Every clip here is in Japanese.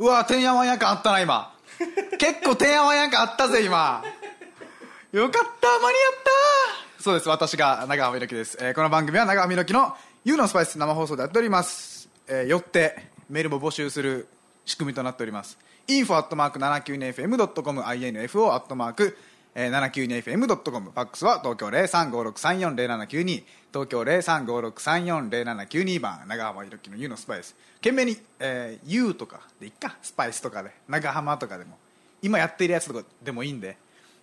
うわてんやわんや感あったな今。結構てんやわんや感あったぜ今。よかった間に合った。そうです私が長濱ひろきです、えーこの番組は長濱ひろきの「YOU のスパイス」生放送でやっております、えーよってメールも募集する仕組みとなっております。info.792fm.com info. えー 792fm.com ファックスは東京0356340792東京0356340792番長浜ひろきの YOU のスパイス。懸命に、えー、YOU とかでいっか？スパイスとかで。長浜とかでも。今やっているやつとかでもいいんで、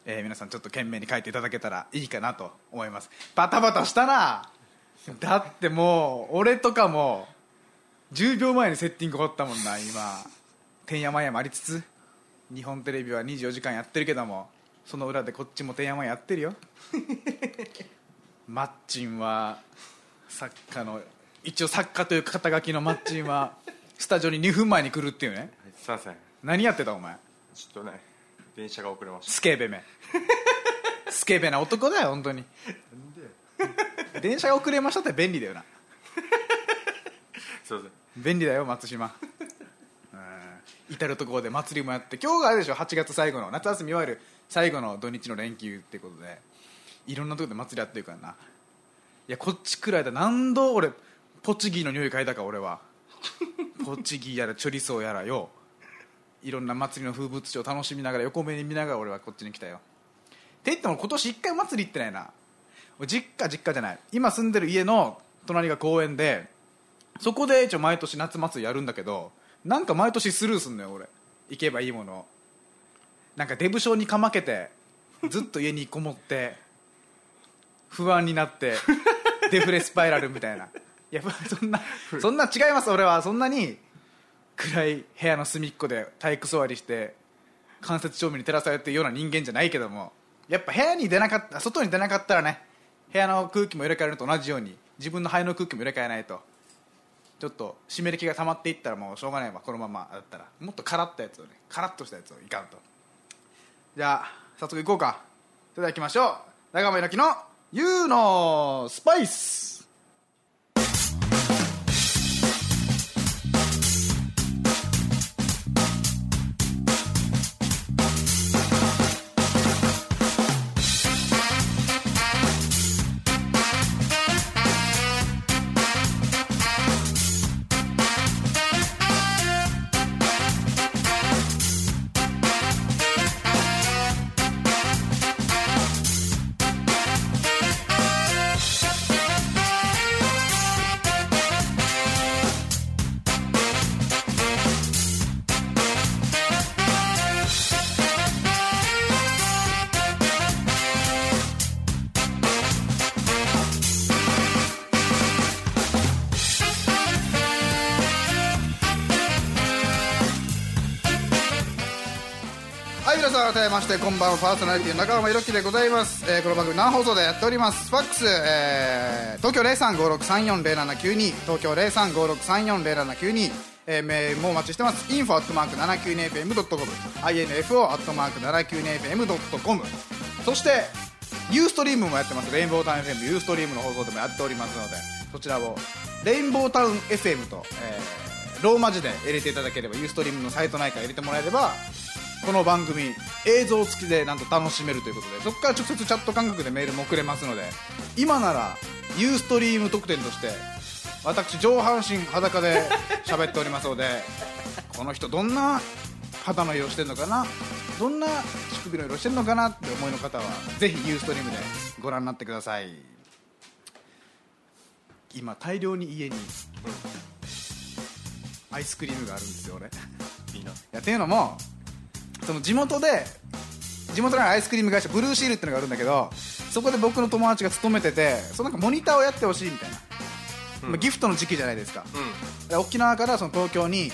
えー皆さんちょっと懸命に書いていただけたらいいかなと思います。バタバタしたな！だってもう俺とかも10秒前にセッティング掘ったもんな今。てんやまんやもありつつ。日本テレビは24時間やってるけどもその裏でこっちもてんやまんやってるよ。マッチンは作家の一応作家という肩書きのマッチンはスタジオに2分前に来るっていうね。すいません。何やってたお前？ちょっとね電車が遅れましスケベめ。スケベな男だよ本当に。電車が遅れましたって便利だよな。たすいません。便利だよ松島。うん。至る所で祭りもやって。今日があれでしょ8月最後の。夏休みいわゆる最後の土日の連休ってことでいろんなところで祭りやってるからな。いやこっちくらいだ何度俺ポチギの匂い嗅いだか俺は。ポチギやらチョリソーやらよ。いろんな祭りの風物詩を楽しみながら横目に見ながら俺はこっちに来たよ。って言っても今年一回祭り行ってないな。俺実家実家じゃない。今住んでる家の隣が公園でそこで一応毎年夏祭りやるんだけどなんか毎年スルーすんのよ俺。行けばいいものを。なんかデブ症にかまけてずっと家にこもって不安になって デフレスパイラルみたいな。いやそんなそんな違います。俺はそんなに暗い部屋の隅っこで体育座りして間接照明に照らされてるような人間じゃないけどもやっぱ部屋に出なかった外に出なかったらね部屋の空気も入れ替えるのと同じように自分の肺の空気も入れ替えないとちょっと湿り気が溜まっていったらもうしょうがないわこのままだったら。もっとカラッとやつをねカラッとしたやつをいかんと。じゃあ早速いこうか。それでは行きましょう。長間猪木の「YOU のスパイス」改めましてこんばんはパーソナリティの中山ひろきでございます、えーこの番組生放送でやっております。ファックス、えー東京0356340792東京0356340792えー、メールもお待ちしてます。info アットマーク 792fm.com info アットマーク 792fm.com そしてユーストリームもやってます。レインボータウン FM ユーストリームの放送でもやっておりますのでそちらをレインボータウン FM と、えーローマ字で入れていただければユーストリームのサイト内から入れてもらえればこの番組映像付きでなんと楽しめるということでそこから直接チャット感覚でメールも送れますので今ならユーストリーム特典として私上半身裸で喋っておりますのでこの人どんな肌の色してるのかなどんな乳首の色してるのかなって思いの方はぜひユーストリームでご覧になってください。今大量に家にアイスクリームがあるんですよ俺。いいな。いやっていうのもその地元で地元のアイスクリーム会社ブルーシールっていうのがあるんだけどそこで僕の友達が勤めててそのなんかモニターをやってほしいみたいな、まあギフトの時期じゃないですか、で沖縄からその東京に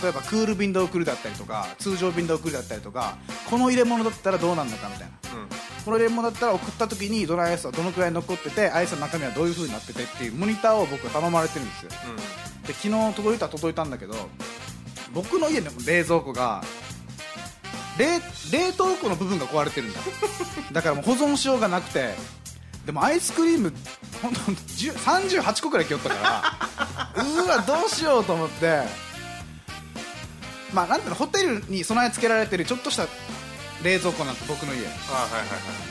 例えばクール便で送るだったりとか通常便で送るだったりとかこの入れ物だったらどうなんのかみたいな。うん。うんこの入れ物だったら送った時にドライアイスはどのくらい残っててアイスの中身はどういう風になっててっていうモニターを僕は頼まれてるんですよ。で昨日届いた届いたんだけど僕の家の冷蔵庫が冷冷凍庫の部分が壊れてるんだ。だからもう保存しようがなくて。でもアイスクリーム本当10 38個くらい来よったから うわどうしようと思って。まあなんていうのホテルに備え付けられてるちょっとした冷蔵庫なんて僕の家。だ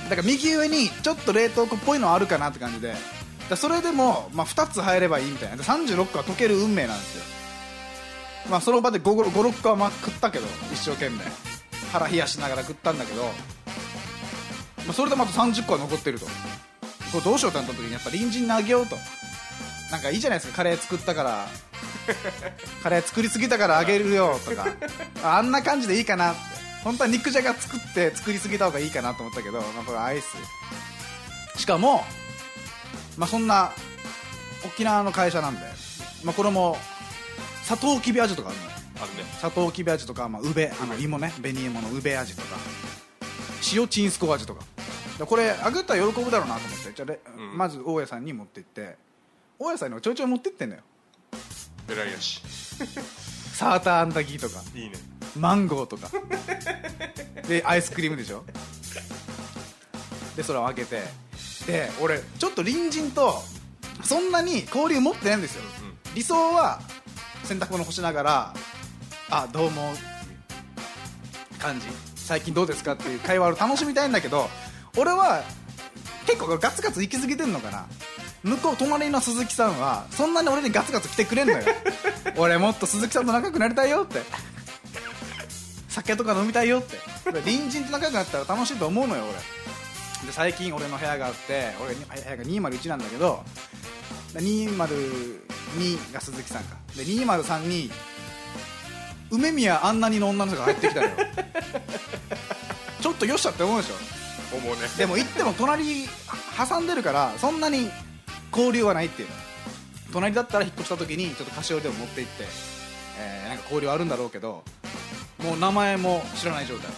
から右上にちょっと冷凍庫っぽいのあるかなって感じで。だそれでも、まあ、2つ入ればいいみたいな。で36個は溶ける運命なんですよ。まあその場で56個はまあ食ったけど一生懸命腹冷やしながら食ったんだけど、まあ、それでまた30個は残ってると。これどうしようってなった時にやっぱ隣人にあげようと。なんかいいじゃないですかカレー作ったから。カレー作りすぎたからあげるよとか。ああんな感じでいいかなって。本当は肉じゃが作って作りすぎた方がいいかなと思ったけど、まあ、これアイス。しかも、まあ、そんな沖縄の会社なんで、まあ、これもサトウキビ味とかあるのよあるね。サトウキビ味とか、まあ、うべあの芋ね。紅芋のうべ味とか。塩チンスコ味とか。でこれあげたら喜ぶだろうなと思って。じゃうん。まず大家さんに持って行って。大家さんにもちょいちょい持ってってんのよ。偉いやし。サーターアンダギーとか。いいね。マンゴーとか。でアイスクリームでしょ。でそれを開けて。で俺ちょっと隣人とそんなに交流持ってないんですよ。うん。理想は洗濯物干しながら「あどうも」感じ。最近どうですかっていう会話を楽しみたいんだけど俺は結構ガツガツ行き過ぎてんのかな。向こう隣の鈴木さんはそんなに俺にガツガツ来てくれんのよ。俺もっと鈴木さんと仲良くなりたいよって。酒とか飲みたいよって。隣人と仲良くなったら楽しいと思うのよ俺。で最近俺の部屋があって俺に部屋が201なんだけどで202が鈴木さんか。で203に梅宮あんなにの女の人が入ってきたのよ。ちょっとよっしゃって思うでしょ。思うね。でも行っても隣挟んでるからそんなに交流はないっていう。隣だったら引っ越した時にちょっと菓子折りでも持って行って、えーなんか交流あるんだろうけどもう名前も知らない状態。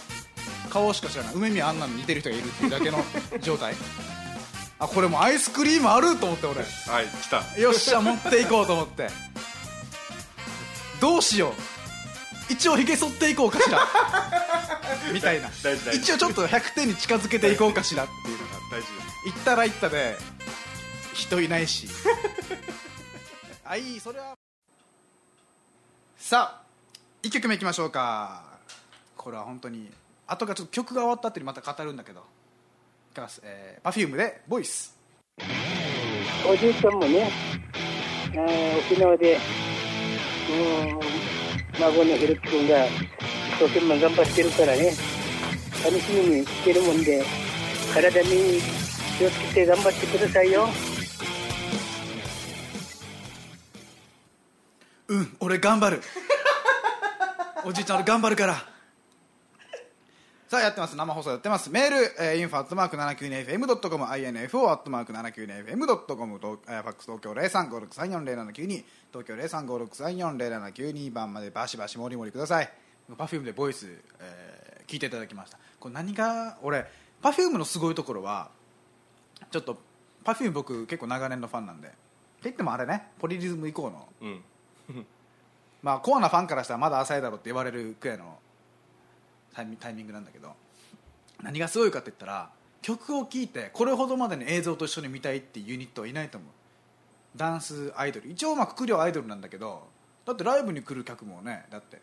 顔しか知らない。梅宮アンナに似てる人がいるっていうだけの状態。あこれもうアイスクリームあると思って俺。はい来た。よっしゃ持っていこうと思って。どうしよう一応ひげ剃っていこうかしら。みたいな。大事大事。一応ちょっと100点に近づけていこうかしら。っていうのが大事行ったら行ったで人いないし。あいいそれは。さあ1曲目いきましょうか。これは本当に後がちょっと曲が終わった後にまた語るんだけど。いきます、えー、Perfume で「ボイスおじいちゃんもね、あー沖縄で、うん、孫のひろき君が一生懸命頑張ってるからね、楽しみにしてるもんで、体に気をつけて頑張ってくださいよ。うん俺頑張るおじいちゃん俺頑張るからさあやってます。生放送やってます。メール、えー、info アットマーク 792fm.com info アットマーク 792fm.com と、えー、ファックス東京0356340792東京0356340792番までバシバシモリモリください。Perfume でボイス、えー聞いていただきました。これ何が俺 Perfume のすごいところはちょっと Perfume 僕結構長年のファンなんでって言ってもあれねポリリズム以降のうん。まあコアなファンからしたらまだ浅いだろうって言われるくらいのタイミングなんだけど何がすごいかって言ったら曲を聴いてこれほどまでに映像と一緒に見たいっていうユニットはいないと思う。ダンスアイドル。一応まあくくりはアイドルなんだけどだってライブに来る客もねだって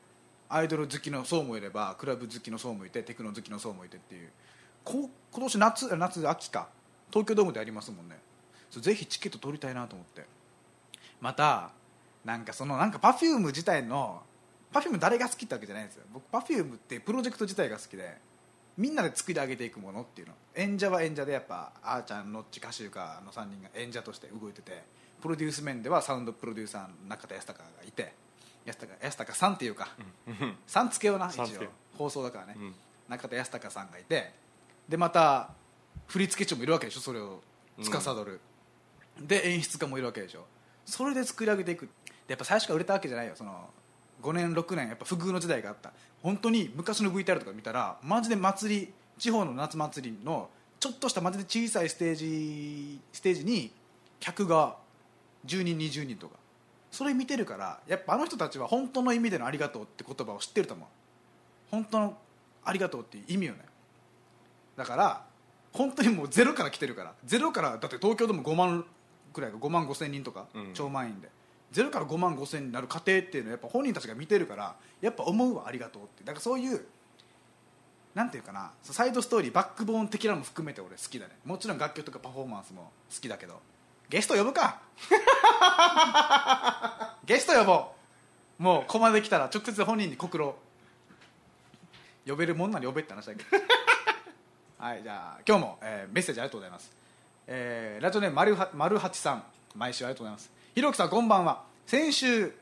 アイドル好きの層もいればクラブ好きの層もいてテクノ好きの層もいてっていう。こ今年夏夏秋か東京ドームでありますもんね。そぜひチケット取りたいなと思って。またなんかそのなんか Perfume 自体の Perfume 誰が好きってわけじゃないんですよ。僕 Perfume ってプロジェクト自体が好きでみんなで作り上げていくものっていうの。演者は演者でやっぱあーちゃんノッチ歌手家の3人が演者として動いててプロデュース面ではサウンドプロデューサーの中田康隆がいて安高安高さんっていうか、さんつけような一応。放送だからね、うん。中田康隆さんがいてでまた振付長もいるわけでしょそれを。司る、で演出家もいるわけでしょ。それで作り上げていく。でやっぱ最初から売れたわけじゃないよその5年6年やっぱ不遇の時代があった。本当に昔の VTR とか見たらマジで祭り地方の夏祭りのちょっとしたマジで小さいステージステージに客が10人20人とか。それ見てるからやっぱあの人たちは本当の意味でのありがとうって言葉を知ってると思う。本当のありがとうっていう意味よね。だから本当にもうゼロから来てるから。ゼロからだって東京でも5万くらいか5万5千人とか、うん。超満員で0から5万5千になる過程っていうのはやっぱ本人たちが見てるからやっぱ思うわありがとうって。だからそういうなんていうかなサイドストーリーバックボーン的なのも含めて俺好きだねもちろん楽曲とかパフォーマンスも好きだけど。ゲスト呼ぶか。ゲスト呼ぼう。もうここまで来たら直接本人に告ろ呼べるもんなら呼べって話だけど。はいじゃあ今日も、えーメッセージありがとうございます、えーラジオネーム丸八さん。毎週ありがとうございます。ひろきさんこんばんは。先週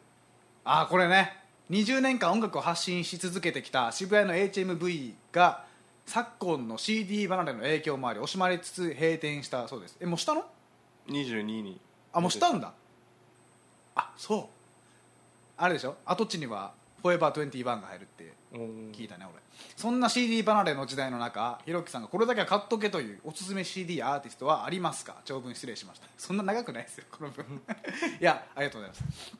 ああこれね。20年間音楽を発信し続けてきた渋谷の HMV が昨今の CD 離れの影響もあり惜しまれつつ閉店したそうです。えもうしたの？22に。あもうしたんだ。あそう。あれでしょ？跡地には「フォーエバー21」が入るってう。ん聞いたね俺。そんな CD 離れの時代の中ひろきさんがこれだけは買っとけというおすすめ CD アーティストはありますか？長文失礼しました。そんな長くないですよこの文。いやありがとうございます。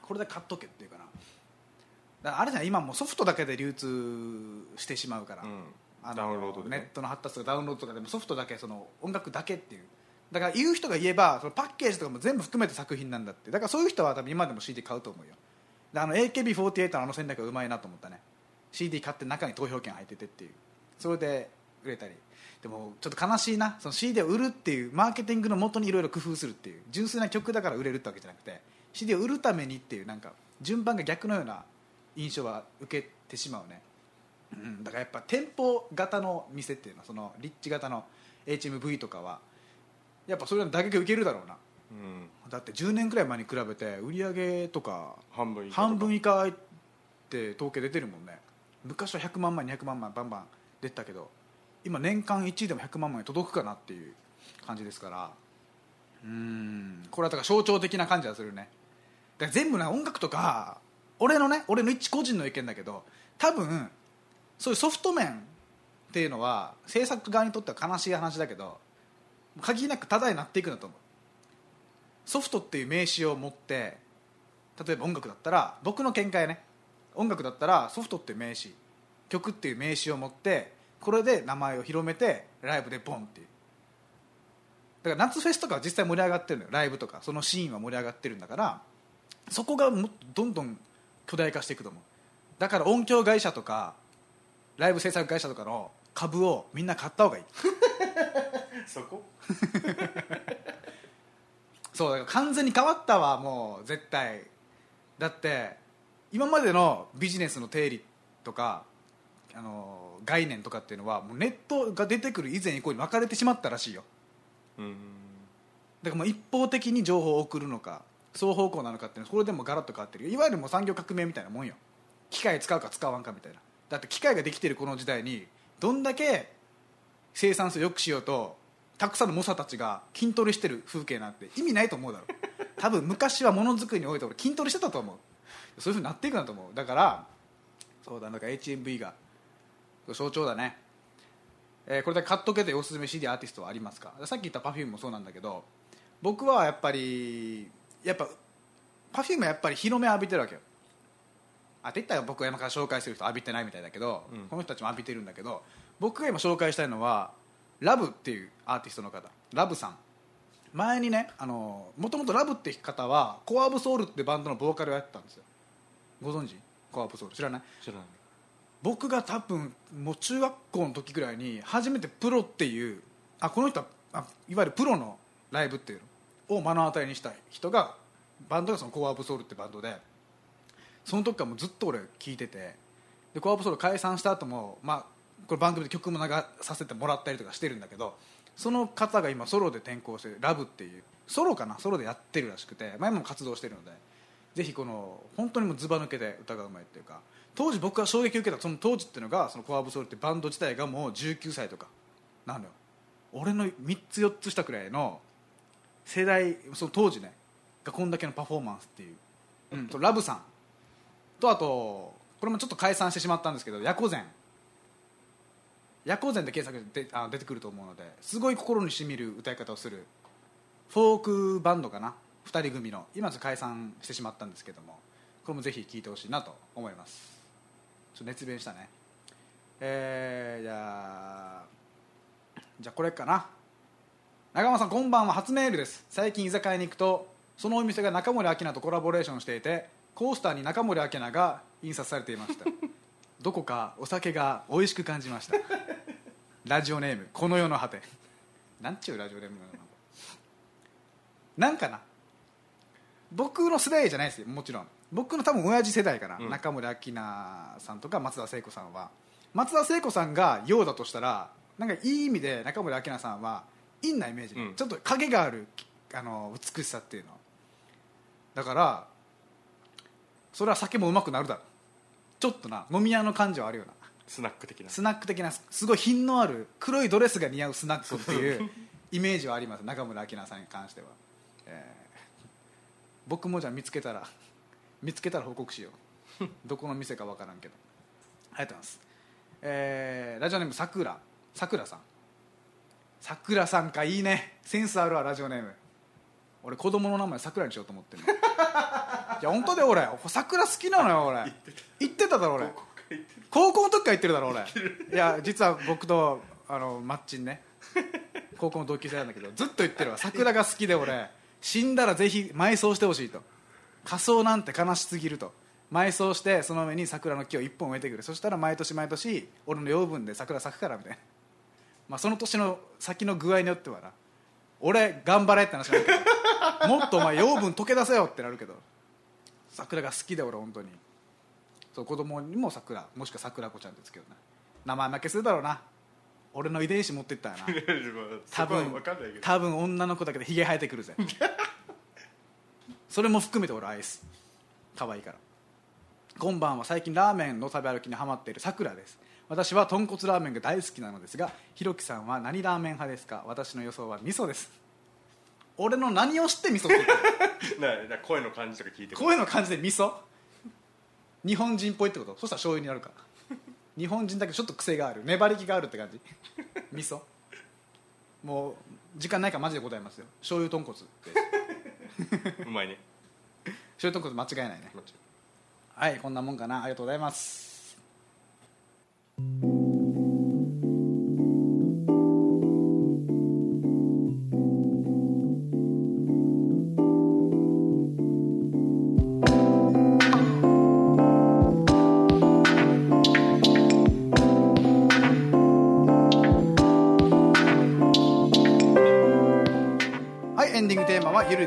これだけ買っとけっていうかな。あれじゃない今もうソフトだけで流通してしまうから、うん。あのダウンロードでね。ネットの発達とかダウンロードとかでもソフトだけその音楽だけっていう。だから言う人が言えばそのパッケージとかも全部含めて作品なんだって。だからそういう人は多分今でも CD 買うと思うよ。であの AKB48 のあの戦略がうまいなと思ったね CD 買って中に投票権入っててっていう。それで売れたり。でもちょっと悲しいな。その CD を売るっていうマーケティングのもとにいろいろ工夫するっていう。純粋な曲だから売れるってわけじゃなくて CD を売るためにっていうなんか順番が逆のような印象は受けてしまうね。うん、だからやっぱ店舗型の店っていうのはその立地型の HMV とかはやっぱそれの打撃を受けるだろうな。うん。だって10年くらい前に比べて売り上げとか半分以下とか。半分以下って統計出てるもんね昔は100万枚200万枚バンバン出てたけど今年間1位でも100万枚届くかなっていう感じですから。うん。これはだから象徴的な感じがするね。だから全部ね音楽とか俺のね俺の一個人の意見だけど多分そういうソフト面っていうのは制作側にとっては悲しい話だけど限りなくタダになっていくんだと思う。ソフトっていう名詞を持って例えば音楽だったら僕の見解ね。音楽だったらソフトっていう名詞。曲っていう名詞を持ってこれで名前を広めてライブでボンっていう。だから夏フェスとかは実際盛り上がってるのよ。ライブとか。そのシーンは盛り上がってるんだからそこがもどんどん巨大化していくと思う。だから音響会社とかライブ制作会社とかの株をみんな買った方がいい。そこ？そうだから完全に変わったわもう絶対。だって今までのビジネスの定理とかあの概念とかっていうのはもうネットが出てくる以前以降に分かれてしまったらしいよ。うん。だからもう一方的に情報を送るのか双方向なのかっていうのはこれでもガラッと変わってるよ。いわゆるもう産業革命みたいなもんよ。機械使うか使わんかみたいな。だって機械ができてるこの時代にどんだけ生産性を良くしようとたくさんの猛者たちが筋トレしてる風景なんて意味ないと思うだろ多分昔はものづくりにおいて俺筋トレしてたと思うそういうふうになっていくんだと思う。だからそうだなんか HMV が象徴だね、えーこれで買っとけておすすめ CD アーティストはありますか？さっき言った Perfume もそうなんだけど僕はやっぱりやっぱ Perfume はやっぱり日の目浴びてるわけよ。あって言ったら僕が今から紹介する人浴びてないみたいだけど、うん。この人たちも浴びてるんだけど僕が今紹介したいのはラブっていうアーティストの方。ラブさん。前にねもともとラブって方はコア・オブ・ソウルってバンドのボーカルをやってたんですよご存知？コア・オブ・ソウル。知らない？知らない。僕が多分もう中学校の時ぐらいに初めてプロっていうあこの人はあいわゆるプロのライブっていうのを目の当たりにした人がバンドがそのコア・オブ・ソウルってバンドでその時からもうずっと俺聴いててでコア・オブ・ソウル解散した後もまあこれ番組で曲も流させてもらったりとかしてるんだけどその方が今ソロで転向してラブっていうソロかな？ソロでやってるらしくて前も活動してるのでぜひこの本当にもうずば抜けて歌がうまいっていうか当時僕が衝撃を受けたその当時っていうのがそのコア・オブ・ソウルってバンド自体がもう19歳とかなのよ。俺の3つ4つ下くらいの世代その当時ねがこんだけのパフォーマンスっていう、うん、とラブさん。とあとこれもちょっと解散してしまったんですけどヤコゼン。ヤコゼンで検索であ出てくると思うのですごい心にしみる歌い方をするフォークバンドかな2人組の今ちょっと解散してしまったんですけどもこれもぜひ聴いてほしいなと思います。ちょっと熱弁したね。えー、じゃあじゃあこれかな。長間さんこんばんは。初メールです。最近居酒屋に行くとそのお店が中森明菜とコラボレーションしていてコースターに中森明菜が印刷されていました。どこかお酒が美味しく感じました。ラジオネームこの世の果て。なんちゅうラジオネームなの？なんかな？僕の世代じゃないですよもちろん。僕の多分親父世代かな、うん。中森明菜さんとか松田聖子さんは。松田聖子さんがようだとしたらなんかいい意味で中森明菜さんは陰なイメージ、うん。ちょっと影があるあの美しさっていうの。だからそれは酒もうまくなるだろう。ちょっとな飲み屋の感じはあるよな。スナック的な。スナック的なすごい品のある黒いドレスが似合うスナックっていうイメージはあります。中村明菜さんに関しては、えー僕もじゃあ見つけたら 見つけたら報告しよう。どこの店か分からんけど。ありがとうございます、えーラジオネームさくら。さくらさん。さくらさんかいいね。センスあるわラジオネーム。俺子供の名前さくらにしようと思ってるの。いや本当で俺。さくら好きなのよ俺。言ってただろ俺。高校の時から言ってるだろ俺。いや実は僕とあのマッチンね。高校の同級生なんだけどずっと言ってるわ。桜が好きで俺死んだらぜひ埋葬してほしいと。仮装なんて悲しすぎると。埋葬してその上に桜の木を一本植えてくる。そしたら毎年毎年俺の養分で桜咲くからみたいな、まあ、その年の先の具合によってはな。俺頑張れって話なんだけど。もっとお前養分溶け出せよってなるけど。桜が好きで俺本当に。そう子供にも桜もしくは桜子ちゃんですけどね名前負けするだろうな。俺の遺伝子持ってったらな。多多分多分女の子だけでひげ生えてくるぜ。それも含めて俺アイス。可愛いから。今晩は最近ラーメンの食べ歩きにハマっているさくらです。私は豚骨ラーメンが大好きなのですがひろきさんは何ラーメン派ですか？私の予想は味噌です。俺の何を知って味噌って 声の感じとか聞いてこういうの感じで味噌？日本人っぽいってこと？そしたら醤油になるか日本人だけどちょっと癖がある粘り気があるって感じ。味噌。もう時間ないからマジで答えますよ。醤油豚骨って。うまいね。醤油豚骨間違いないね。はいこんなもんかな。ありがとうございます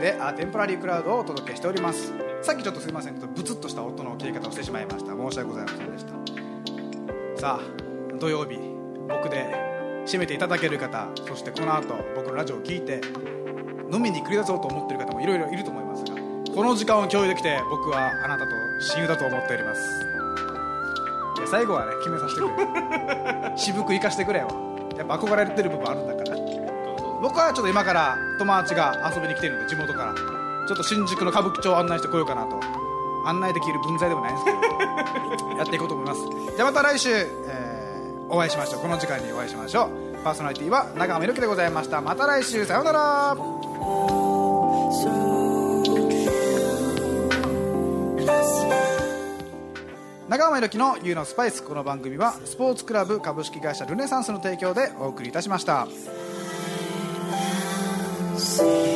であテンポラリークラウド」をお届けしております。さっきちょっとすいませんちょっとブツッとした音の切り方をしてしまいました。申し訳ございませんでした。さあ土曜日僕で締めていただける方そしてこの後僕のラジオを聞いて飲みに繰り出そうと思ってる方もいろいろいると思いますがこの時間を共有できて僕はあなたと親友だと思っております。最後はね決めさせてくれ 渋く生かしてくれよ。やっぱ憧れてる部分あるんだから。僕はちょっと今から友達が遊びに来てるんで地元から。ちょっと新宿の歌舞伎町案内してこようかなと。案内できる分際でもないんですけど。やっていこうと思います。じゃあまた来週、えーお会いしましょう。この時間にお会いしましょう。パーソナリティは長濱ひろきでございました。また来週。さようなら。長濱ひろきの「ユーのスパイス」この番組はスポーツクラブ株式会社ルネサンスの提供でお送りいたしました see.